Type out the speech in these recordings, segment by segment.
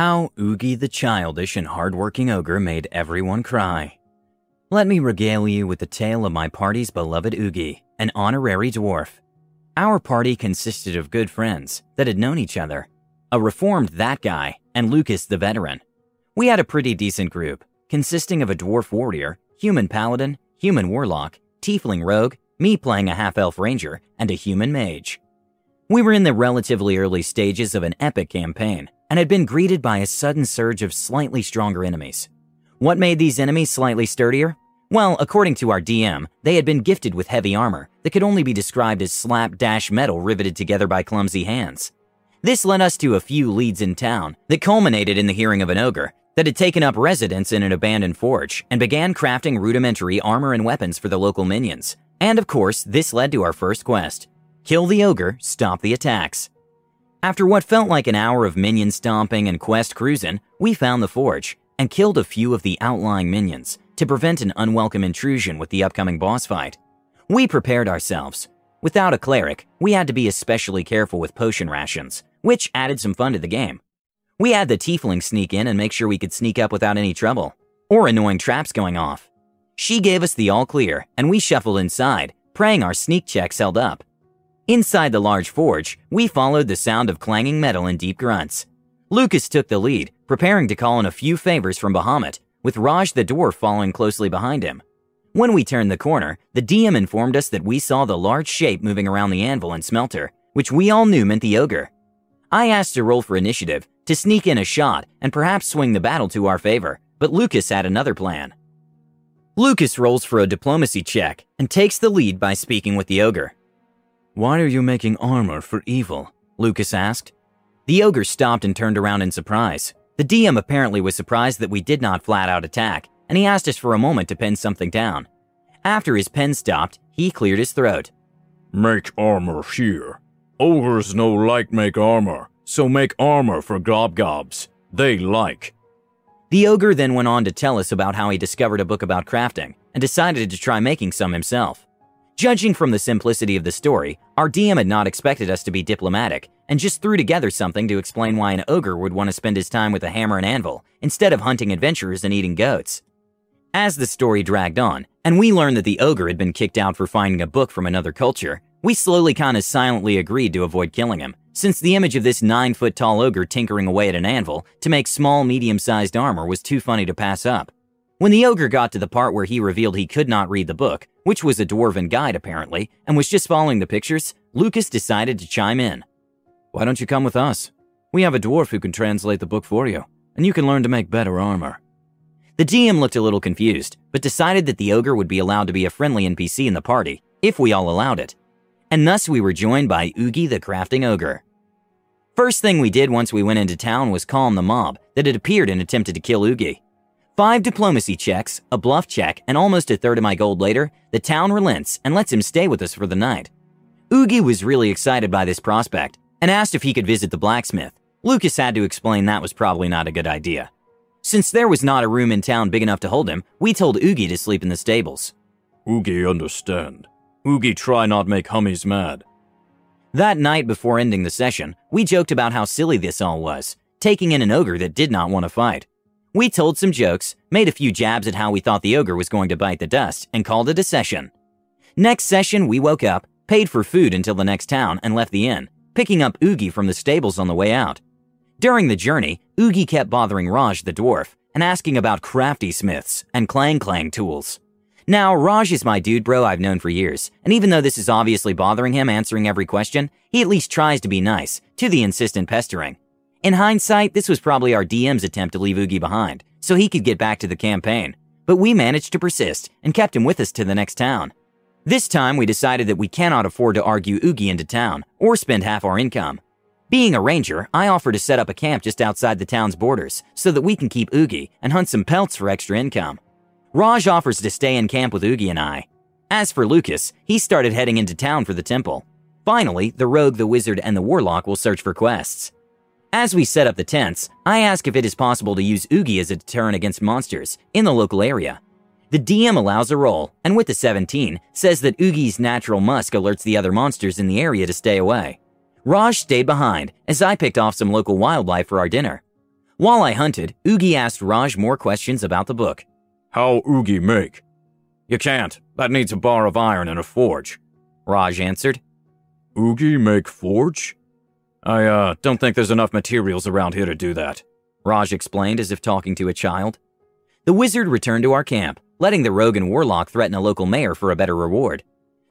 How Oogie the childish and hardworking ogre made everyone cry. Let me regale you with the tale of my party's beloved Oogie, an honorary dwarf. Our party consisted of good friends that had known each other, a reformed that guy, and Lucas the veteran. We had a pretty decent group, consisting of a dwarf warrior, human paladin, human warlock, tiefling rogue, me playing a half elf ranger, and a human mage. We were in the relatively early stages of an epic campaign and had been greeted by a sudden surge of slightly stronger enemies. What made these enemies slightly sturdier? Well, according to our DM, they had been gifted with heavy armor that could only be described as slapdash metal riveted together by clumsy hands. This led us to a few leads in town that culminated in the hearing of an ogre that had taken up residence in an abandoned forge and began crafting rudimentary armor and weapons for the local minions. And of course, this led to our first quest kill the ogre, stop the attacks. After what felt like an hour of minion stomping and quest cruising, we found the forge and killed a few of the outlying minions to prevent an unwelcome intrusion with the upcoming boss fight. We prepared ourselves. Without a cleric, we had to be especially careful with potion rations, which added some fun to the game. We had the tiefling sneak in and make sure we could sneak up without any trouble, or annoying traps going off. She gave us the all clear, and we shuffled inside, praying our sneak checks held up. Inside the large forge, we followed the sound of clanging metal and deep grunts. Lucas took the lead, preparing to call in a few favors from Bahamut, with Raj the dwarf following closely behind him. When we turned the corner, the DM informed us that we saw the large shape moving around the anvil and smelter, which we all knew meant the ogre. I asked to roll for initiative, to sneak in a shot, and perhaps swing the battle to our favor, but Lucas had another plan. Lucas rolls for a diplomacy check and takes the lead by speaking with the ogre. Why are you making armor for evil? Lucas asked. The ogre stopped and turned around in surprise. The DM apparently was surprised that we did not flat out attack, and he asked us for a moment to pen something down. After his pen stopped, he cleared his throat. Make armor here. Ogres no like make armor, so make armor for gobgobs. They like. The ogre then went on to tell us about how he discovered a book about crafting and decided to try making some himself. Judging from the simplicity of the story, our DM had not expected us to be diplomatic and just threw together something to explain why an ogre would want to spend his time with a hammer and anvil instead of hunting adventurers and eating goats. As the story dragged on, and we learned that the ogre had been kicked out for finding a book from another culture, we slowly kind of silently agreed to avoid killing him, since the image of this 9 foot tall ogre tinkering away at an anvil to make small, medium sized armor was too funny to pass up. When the ogre got to the part where he revealed he could not read the book, which was a dwarven guide apparently, and was just following the pictures, Lucas decided to chime in. Why don't you come with us? We have a dwarf who can translate the book for you, and you can learn to make better armor. The DM looked a little confused, but decided that the ogre would be allowed to be a friendly NPC in the party, if we all allowed it. And thus we were joined by Oogie the crafting ogre. First thing we did once we went into town was calm the mob that had appeared and attempted to kill Oogie. Five diplomacy checks, a bluff check, and almost a third of my gold later, the town relents and lets him stay with us for the night. Oogie was really excited by this prospect and asked if he could visit the blacksmith. Lucas had to explain that was probably not a good idea. Since there was not a room in town big enough to hold him, we told Oogie to sleep in the stables. Oogie understand. Oogie try not make hummies mad. That night before ending the session, we joked about how silly this all was, taking in an ogre that did not want to fight. We told some jokes, made a few jabs at how we thought the ogre was going to bite the dust, and called it a session. Next session, we woke up, paid for food until the next town, and left the inn, picking up Oogie from the stables on the way out. During the journey, Oogie kept bothering Raj the dwarf and asking about crafty smiths and clang clang tools. Now, Raj is my dude bro I've known for years, and even though this is obviously bothering him answering every question, he at least tries to be nice, to the insistent pestering. In hindsight, this was probably our DM's attempt to leave Oogie behind, so he could get back to the campaign. But we managed to persist and kept him with us to the next town. This time, we decided that we cannot afford to argue Oogie into town or spend half our income. Being a ranger, I offer to set up a camp just outside the town's borders so that we can keep Oogie and hunt some pelts for extra income. Raj offers to stay in camp with Oogie and I. As for Lucas, he started heading into town for the temple. Finally, the rogue, the wizard, and the warlock will search for quests. As we set up the tents, I ask if it is possible to use Oogie as a deterrent against monsters in the local area. The DM allows a roll, and with the 17, says that Oogie's natural musk alerts the other monsters in the area to stay away. Raj stayed behind as I picked off some local wildlife for our dinner. While I hunted, Oogie asked Raj more questions about the book. How Oogie make? You can't. That needs a bar of iron and a forge. Raj answered. Oogie make forge? I, uh, don't think there's enough materials around here to do that. Raj explained as if talking to a child. The wizard returned to our camp, letting the rogue and warlock threaten a local mayor for a better reward.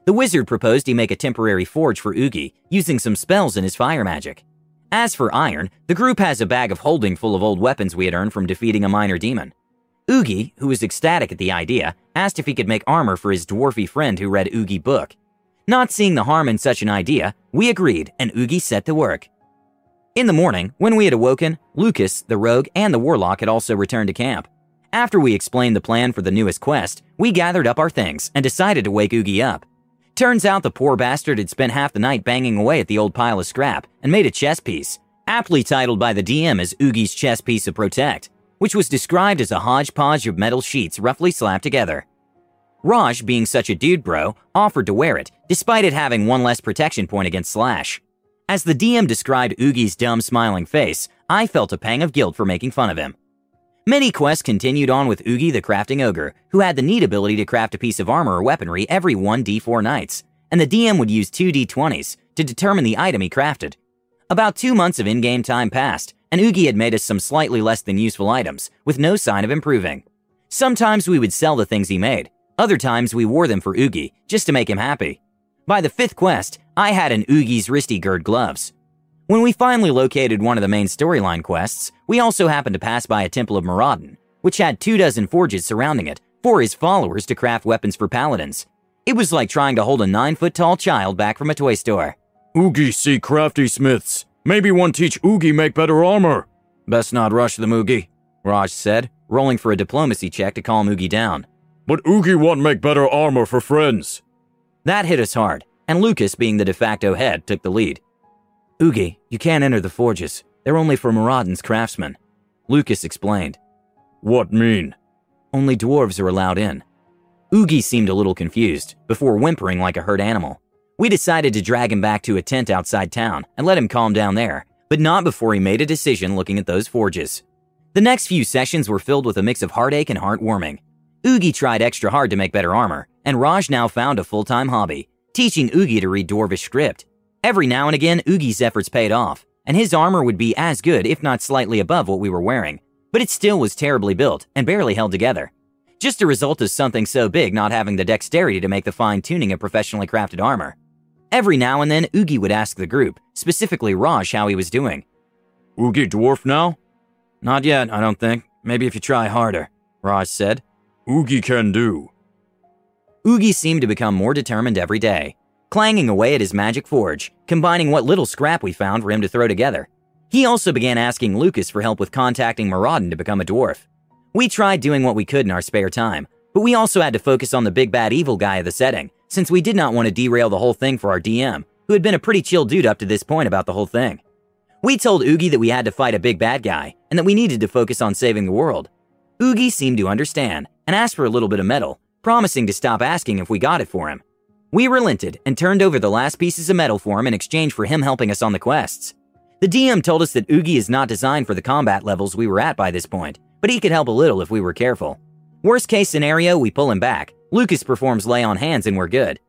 The wizard proposed he make a temporary forge for Oogie, using some spells in his fire magic. As for iron, the group has a bag of holding full of old weapons we had earned from defeating a minor demon. Oogie, who was ecstatic at the idea, asked if he could make armor for his dwarfy friend who read Oogie book. Not seeing the harm in such an idea, we agreed and Oogie set to work. In the morning, when we had awoken, Lucas, the rogue, and the warlock had also returned to camp. After we explained the plan for the newest quest, we gathered up our things and decided to wake Oogie up. Turns out the poor bastard had spent half the night banging away at the old pile of scrap and made a chest piece, aptly titled by the DM as Oogie's chest piece of Protect, which was described as a hodgepodge of metal sheets roughly slapped together. Raj, being such a dude bro, offered to wear it, despite it having one less protection point against Slash. As the DM described Oogie's dumb, smiling face, I felt a pang of guilt for making fun of him. Many quests continued on with Oogie the Crafting Ogre, who had the neat ability to craft a piece of armor or weaponry every 1d4 nights, and the DM would use 2d20s to determine the item he crafted. About two months of in game time passed, and Oogie had made us some slightly less than useful items, with no sign of improving. Sometimes we would sell the things he made, other times we wore them for Oogie, just to make him happy. By the fifth quest, I had an Oogie's wristy gird gloves. When we finally located one of the main storyline quests, we also happened to pass by a Temple of Moradin, which had two dozen forges surrounding it for his followers to craft weapons for paladins. It was like trying to hold a nine foot tall child back from a toy store. Oogie see crafty smiths. Maybe one teach Oogie make better armor. Best not rush them, Oogie, Raj said, rolling for a diplomacy check to calm Oogie down. But Oogie want make better armor for friends. That hit us hard, and Lucas, being the de facto head, took the lead. Oogie, you can't enter the forges. They're only for Moradin's craftsmen. Lucas explained. What mean? Only dwarves are allowed in. Oogie seemed a little confused, before whimpering like a hurt animal. We decided to drag him back to a tent outside town and let him calm down there, but not before he made a decision looking at those forges. The next few sessions were filled with a mix of heartache and heartwarming. Oogie tried extra hard to make better armor, and Raj now found a full time hobby, teaching Oogie to read Dwarvish script. Every now and again, Oogie's efforts paid off, and his armor would be as good, if not slightly above what we were wearing, but it still was terribly built and barely held together. Just a result of something so big not having the dexterity to make the fine tuning of professionally crafted armor. Every now and then, Oogie would ask the group, specifically Raj, how he was doing. Oogie dwarf now? Not yet, I don't think. Maybe if you try harder, Raj said. Oogie can do. Oogie seemed to become more determined every day, clanging away at his magic forge, combining what little scrap we found for him to throw together. He also began asking Lucas for help with contacting Moradin to become a dwarf. We tried doing what we could in our spare time, but we also had to focus on the big bad evil guy of the setting, since we did not want to derail the whole thing for our DM, who had been a pretty chill dude up to this point about the whole thing. We told Oogie that we had to fight a big bad guy, and that we needed to focus on saving the world. Oogie seemed to understand, and asked for a little bit of metal, promising to stop asking if we got it for him. We relented and turned over the last pieces of metal for him in exchange for him helping us on the quests. The DM told us that Oogie is not designed for the combat levels we were at by this point, but he could help a little if we were careful. Worst case scenario, we pull him back. Lucas performs lay on hands and we're good.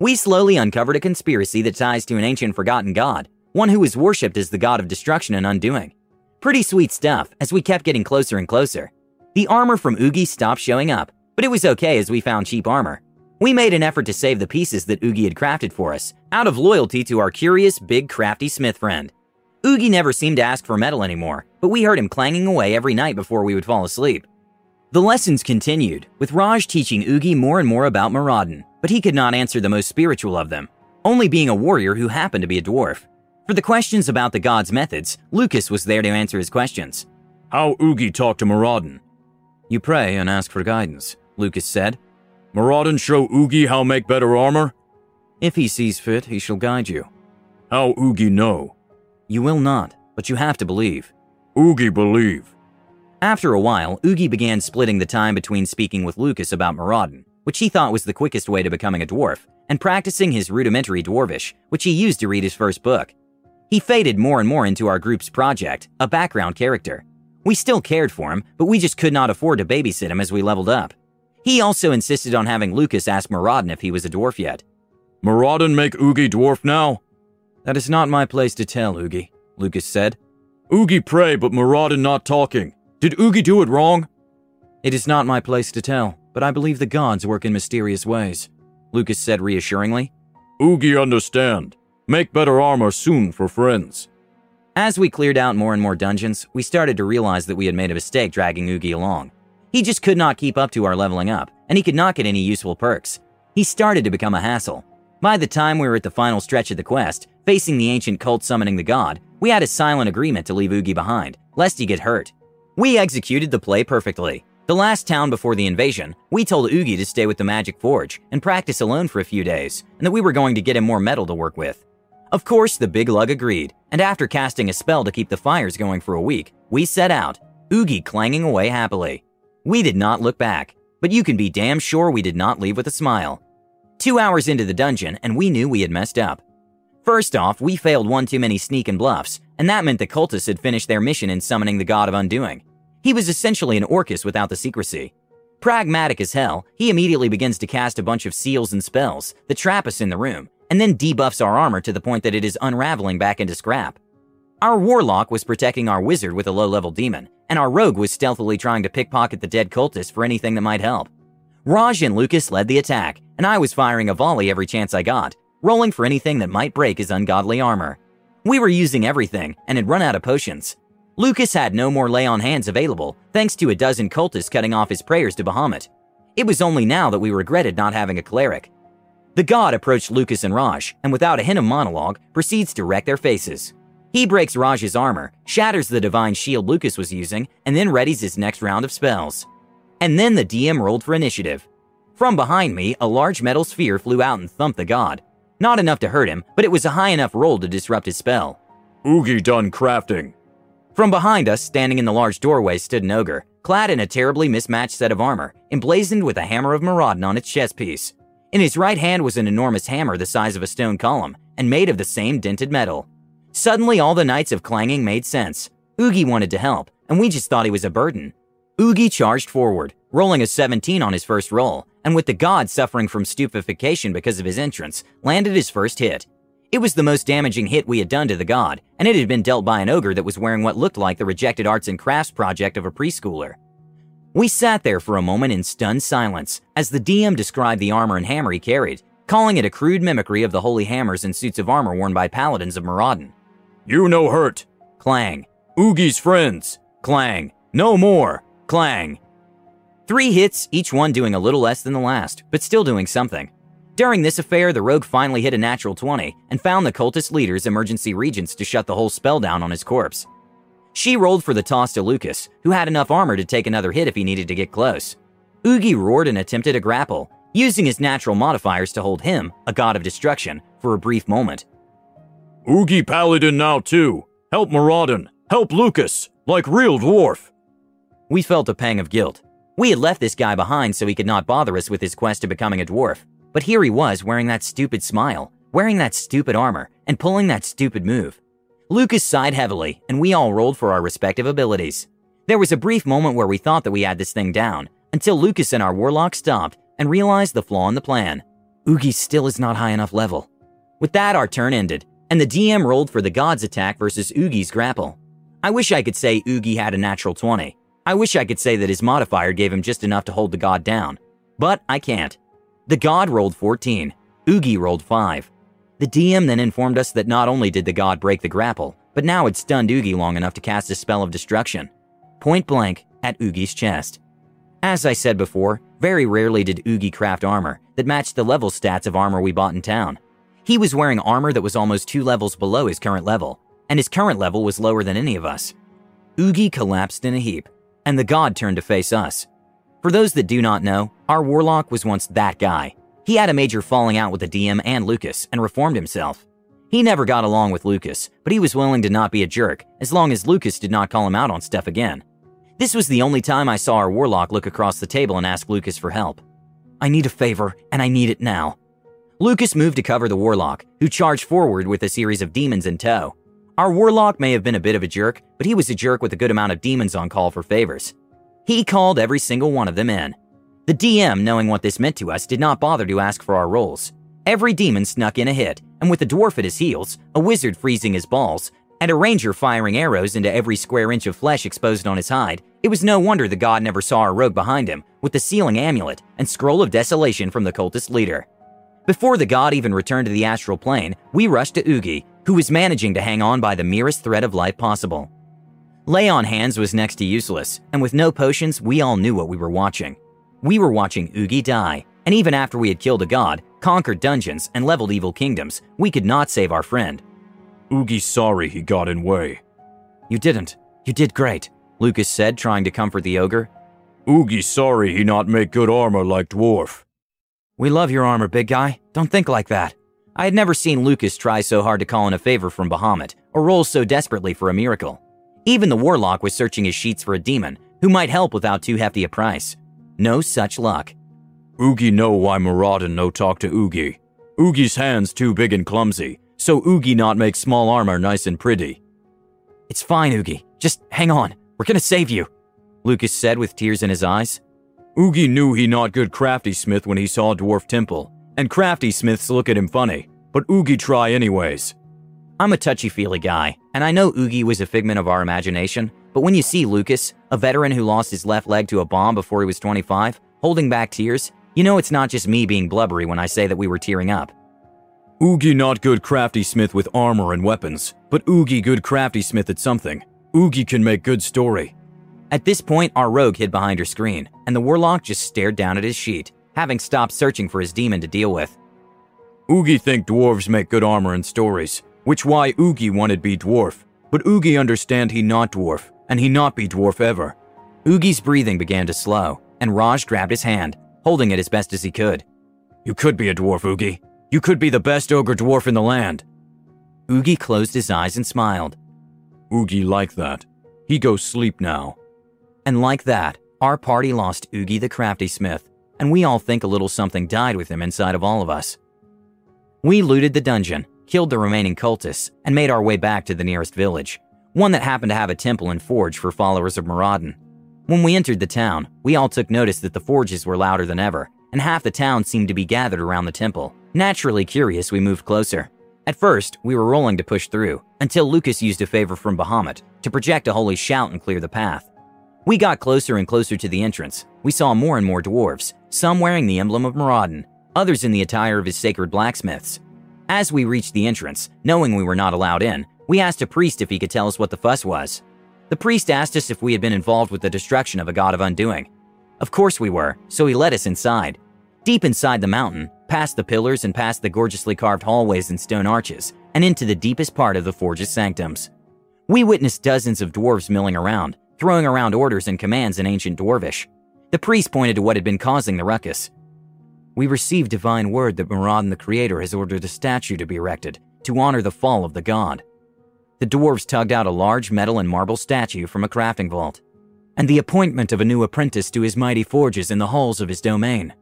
We slowly uncovered a conspiracy that ties to an ancient forgotten god, one who is worshipped as the god of destruction and undoing. Pretty sweet stuff as we kept getting closer and closer. The armor from Oogie stopped showing up, but it was okay as we found cheap armor. We made an effort to save the pieces that Oogie had crafted for us, out of loyalty to our curious, big, crafty smith friend. Oogie never seemed to ask for metal anymore, but we heard him clanging away every night before we would fall asleep. The lessons continued, with Raj teaching Oogie more and more about Moradin, but he could not answer the most spiritual of them, only being a warrior who happened to be a dwarf. For the questions about the god's methods, Lucas was there to answer his questions. How Oogie talked to Moradin? You pray and ask for guidance, Lucas said. Moradin show Oogie how make better armor? If he sees fit, he shall guide you. How Oogie know? You will not, but you have to believe. Oogie believe. After a while, Oogie began splitting the time between speaking with Lucas about Moradin, which he thought was the quickest way to becoming a dwarf, and practicing his rudimentary dwarvish, which he used to read his first book. He faded more and more into our group's project, a background character. We still cared for him, but we just could not afford to babysit him as we leveled up. He also insisted on having Lucas ask Moradin if he was a dwarf yet. Moradin make Oogie dwarf now? That is not my place to tell, Oogie, Lucas said. Oogie pray, but Moradin not talking. Did Oogie do it wrong? It is not my place to tell, but I believe the gods work in mysterious ways, Lucas said reassuringly. Oogie understand. Make better armor soon for friends. As we cleared out more and more dungeons, we started to realize that we had made a mistake dragging Oogie along. He just could not keep up to our leveling up, and he could not get any useful perks. He started to become a hassle. By the time we were at the final stretch of the quest, facing the ancient cult summoning the god, we had a silent agreement to leave Oogie behind, lest he get hurt. We executed the play perfectly. The last town before the invasion, we told Oogie to stay with the Magic Forge and practice alone for a few days, and that we were going to get him more metal to work with. Of course, the big lug agreed, and after casting a spell to keep the fires going for a week, we set out, Oogie clanging away happily. We did not look back, but you can be damn sure we did not leave with a smile. Two hours into the dungeon, and we knew we had messed up. First off, we failed one too many sneak and bluffs, and that meant the cultists had finished their mission in summoning the God of Undoing. He was essentially an Orcus without the secrecy. Pragmatic as hell, he immediately begins to cast a bunch of seals and spells that trap us in the room, and then debuffs our armor to the point that it is unraveling back into scrap. Our warlock was protecting our wizard with a low level demon, and our rogue was stealthily trying to pickpocket the dead cultist for anything that might help. Raj and Lucas led the attack, and I was firing a volley every chance I got, rolling for anything that might break his ungodly armor. We were using everything and had run out of potions. Lucas had no more lay on hands available, thanks to a dozen cultists cutting off his prayers to Bahamut. It was only now that we regretted not having a cleric. The god approached Lucas and Raj, and without a hint of monologue, proceeds to wreck their faces. He breaks Raj's armor, shatters the divine shield Lucas was using, and then readies his next round of spells. And then the DM rolled for initiative. From behind me, a large metal sphere flew out and thumped the god. Not enough to hurt him, but it was a high enough roll to disrupt his spell. Oogie done crafting. From behind us, standing in the large doorway, stood an ogre, clad in a terribly mismatched set of armor, emblazoned with a hammer of Moradin on its chest piece. In his right hand was an enormous hammer the size of a stone column, and made of the same dented metal. Suddenly, all the Nights of Clanging made sense. Oogie wanted to help, and we just thought he was a burden. Oogie charged forward, rolling a 17 on his first roll, and with the god suffering from stupefaction because of his entrance, landed his first hit. It was the most damaging hit we had done to the god, and it had been dealt by an ogre that was wearing what looked like the rejected arts and crafts project of a preschooler. We sat there for a moment in stunned silence as the DM described the armor and hammer he carried, calling it a crude mimicry of the holy hammers and suits of armor worn by paladins of Moradin. You no hurt. Clang. Oogie's friends. Clang. No more. Clang. Three hits, each one doing a little less than the last, but still doing something. During this affair, the rogue finally hit a natural 20 and found the cultist leader's emergency reagents to shut the whole spell down on his corpse. She rolled for the toss to Lucas, who had enough armor to take another hit if he needed to get close. Oogie roared and attempted a grapple, using his natural modifiers to hold him, a god of destruction, for a brief moment. Oogie Paladin now too. Help Moradin. Help Lucas. Like real dwarf. We felt a pang of guilt. We had left this guy behind so he could not bother us with his quest to becoming a dwarf. But here he was wearing that stupid smile, wearing that stupid armor, and pulling that stupid move. Lucas sighed heavily, and we all rolled for our respective abilities. There was a brief moment where we thought that we had this thing down, until Lucas and our warlock stopped and realized the flaw in the plan. Oogie still is not high enough level. With that, our turn ended, and the DM rolled for the God's attack versus Oogie's grapple. I wish I could say Oogie had a natural 20. I wish I could say that his modifier gave him just enough to hold the God down. But I can't. The God rolled 14. Oogie rolled 5. The DM then informed us that not only did the God break the grapple, but now it stunned Oogie long enough to cast a spell of destruction. Point blank at Oogie's chest. As I said before, very rarely did Oogie craft armor that matched the level stats of armor we bought in town. He was wearing armor that was almost two levels below his current level, and his current level was lower than any of us. Oogie collapsed in a heap, and the god turned to face us. For those that do not know, our warlock was once that guy. He had a major falling out with the DM and Lucas and reformed himself. He never got along with Lucas, but he was willing to not be a jerk as long as Lucas did not call him out on stuff again. This was the only time I saw our warlock look across the table and ask Lucas for help. I need a favor, and I need it now. Lucas moved to cover the warlock, who charged forward with a series of demons in tow. Our warlock may have been a bit of a jerk, but he was a jerk with a good amount of demons on call for favors. He called every single one of them in. The DM, knowing what this meant to us, did not bother to ask for our rolls. Every demon snuck in a hit, and with a dwarf at his heels, a wizard freezing his balls, and a ranger firing arrows into every square inch of flesh exposed on his hide, it was no wonder the god never saw our rogue behind him, with the sealing amulet and scroll of desolation from the cultist leader. Before the god even returned to the astral plane, we rushed to Oogie, who was managing to hang on by the merest thread of life possible. Lay on hands was next to useless, and with no potions, we all knew what we were watching. We were watching Oogie die, and even after we had killed a god, conquered dungeons, and leveled evil kingdoms, we could not save our friend. Oogie's sorry he got in way. You didn't. You did great, Lucas said, trying to comfort the ogre. Oogie's sorry he not make good armor like dwarf. We love your armor, big guy. Don't think like that. I had never seen Lucas try so hard to call in a favor from Bahamut, or roll so desperately for a miracle. Even the warlock was searching his sheets for a demon who might help without too hefty a price. No such luck. Oogie know why Moradin no talk to Oogie. Oogie's hands too big and clumsy, so Oogie not make small armor nice and pretty. It's fine, Oogie. Just hang on. We're gonna save you, Lucas said with tears in his eyes. Oogie knew he not good crafty smith when he saw Dwarf Temple, and crafty smiths look at him funny, but Oogie try anyways. I'm a touchy-feely guy, and I know Oogie was a figment of our imagination, but when you see Lucas, a veteran who lost his left leg to a bomb before he was 25, holding back tears, you know it's not just me being blubbery when I say that we were tearing up. Oogie not good crafty smith with armor and weapons, but Oogie good crafty smith at something. Oogie can make good story. At this point, our rogue hid behind her screen, and the warlock just stared down at his sheet, having stopped searching for his demon to deal with. Oogie think dwarves make good armor and stories, which why Oogie wanted be dwarf. But Oogie understand he not dwarf, and he not be dwarf ever. Oogie's breathing began to slow, and Raj grabbed his hand, holding it as best as he could. You could be a dwarf, Oogie. You could be the best ogre dwarf in the land. Oogie closed his eyes and smiled. Oogie like that. He go sleep now. And like that, our party lost Oogie the crafty smith, and we all think a little something died with him inside of all of us. We looted the dungeon, killed the remaining cultists, and made our way back to the nearest village, one that happened to have a temple and forge for followers of Moradin. When we entered the town, we all took notice that the forges were louder than ever, and half the town seemed to be gathered around the temple. Naturally curious, we moved closer. At first, we were rolling to push through, until Lucas used a favor from Bahamut to project a holy shout and clear the path. We got closer and closer to the entrance. We saw more and more dwarves, some wearing the emblem of Moradin, others in the attire of his sacred blacksmiths. As we reached the entrance, knowing we were not allowed in, we asked a priest if he could tell us what the fuss was. The priest asked us if we had been involved with the destruction of a god of undoing. Of course we were, so he led us inside. Deep inside the mountain, past the pillars and past the gorgeously carved hallways and stone arches, and into the deepest part of the forge's sanctums. We witnessed dozens of dwarves milling around, throwing around orders and commands in ancient dwarvish. The priest pointed to what had been causing the ruckus. We received divine word that Moradin the Creator has ordered a statue to be erected to honor the fall of the god. The dwarves tugged out a large metal and marble statue from a crafting vault, and the appointment of a new apprentice to his mighty forges in the halls of his domain.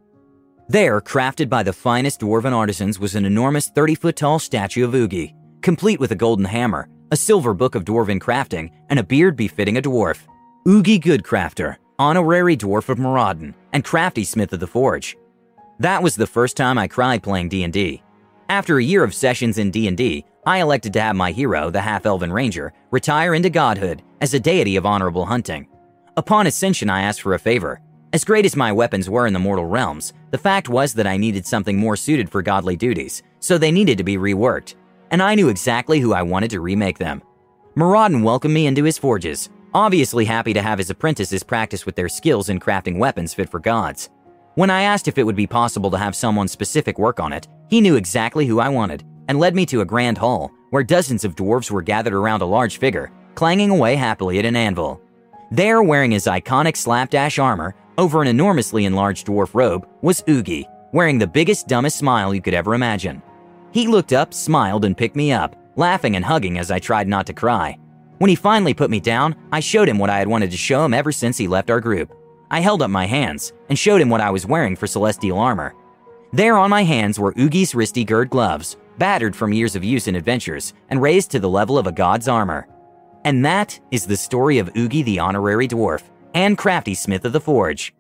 There, crafted by the finest dwarven artisans, was an enormous 30 foot tall statue of Oogie, complete with a golden hammer, a silver book of dwarven crafting, and a beard befitting a dwarf. Oogie Goodcrafter, honorary dwarf of Moradin, and crafty smith of the forge. That was the first time I cried playing D&D. After a year of sessions in D&D, I elected to have my hero, the half-elven ranger, retire into godhood as a deity of honorable hunting. Upon ascension, I asked for a favor. As great as my weapons were in the mortal realms, the fact was that I needed something more suited for godly duties, so they needed to be reworked. And I knew exactly who I wanted to remake them. Moradin welcomed me into his forges, obviously happy to have his apprentices practice with their skills in crafting weapons fit for gods. When I asked if it would be possible to have someone specific work on it, he knew exactly who I wanted and led me to a grand hall where dozens of dwarves were gathered around a large figure, clanging away happily at an anvil. There, wearing his iconic slapdash armor over an enormously enlarged dwarf robe, was Oogie, wearing the biggest, dumbest smile you could ever imagine. He looked up, smiled, and picked me up, laughing and hugging as I tried not to cry. When he finally put me down, I showed him what I had wanted to show him ever since he left our group. I held up my hands and showed him what I was wearing for celestial armor. There on my hands were Oogie's wristy gird gloves, battered from years of use in adventures, and raised to the level of a god's armor. And that is the story of Oogie the Honorary Dwarf and Crafty Smith of the Forge.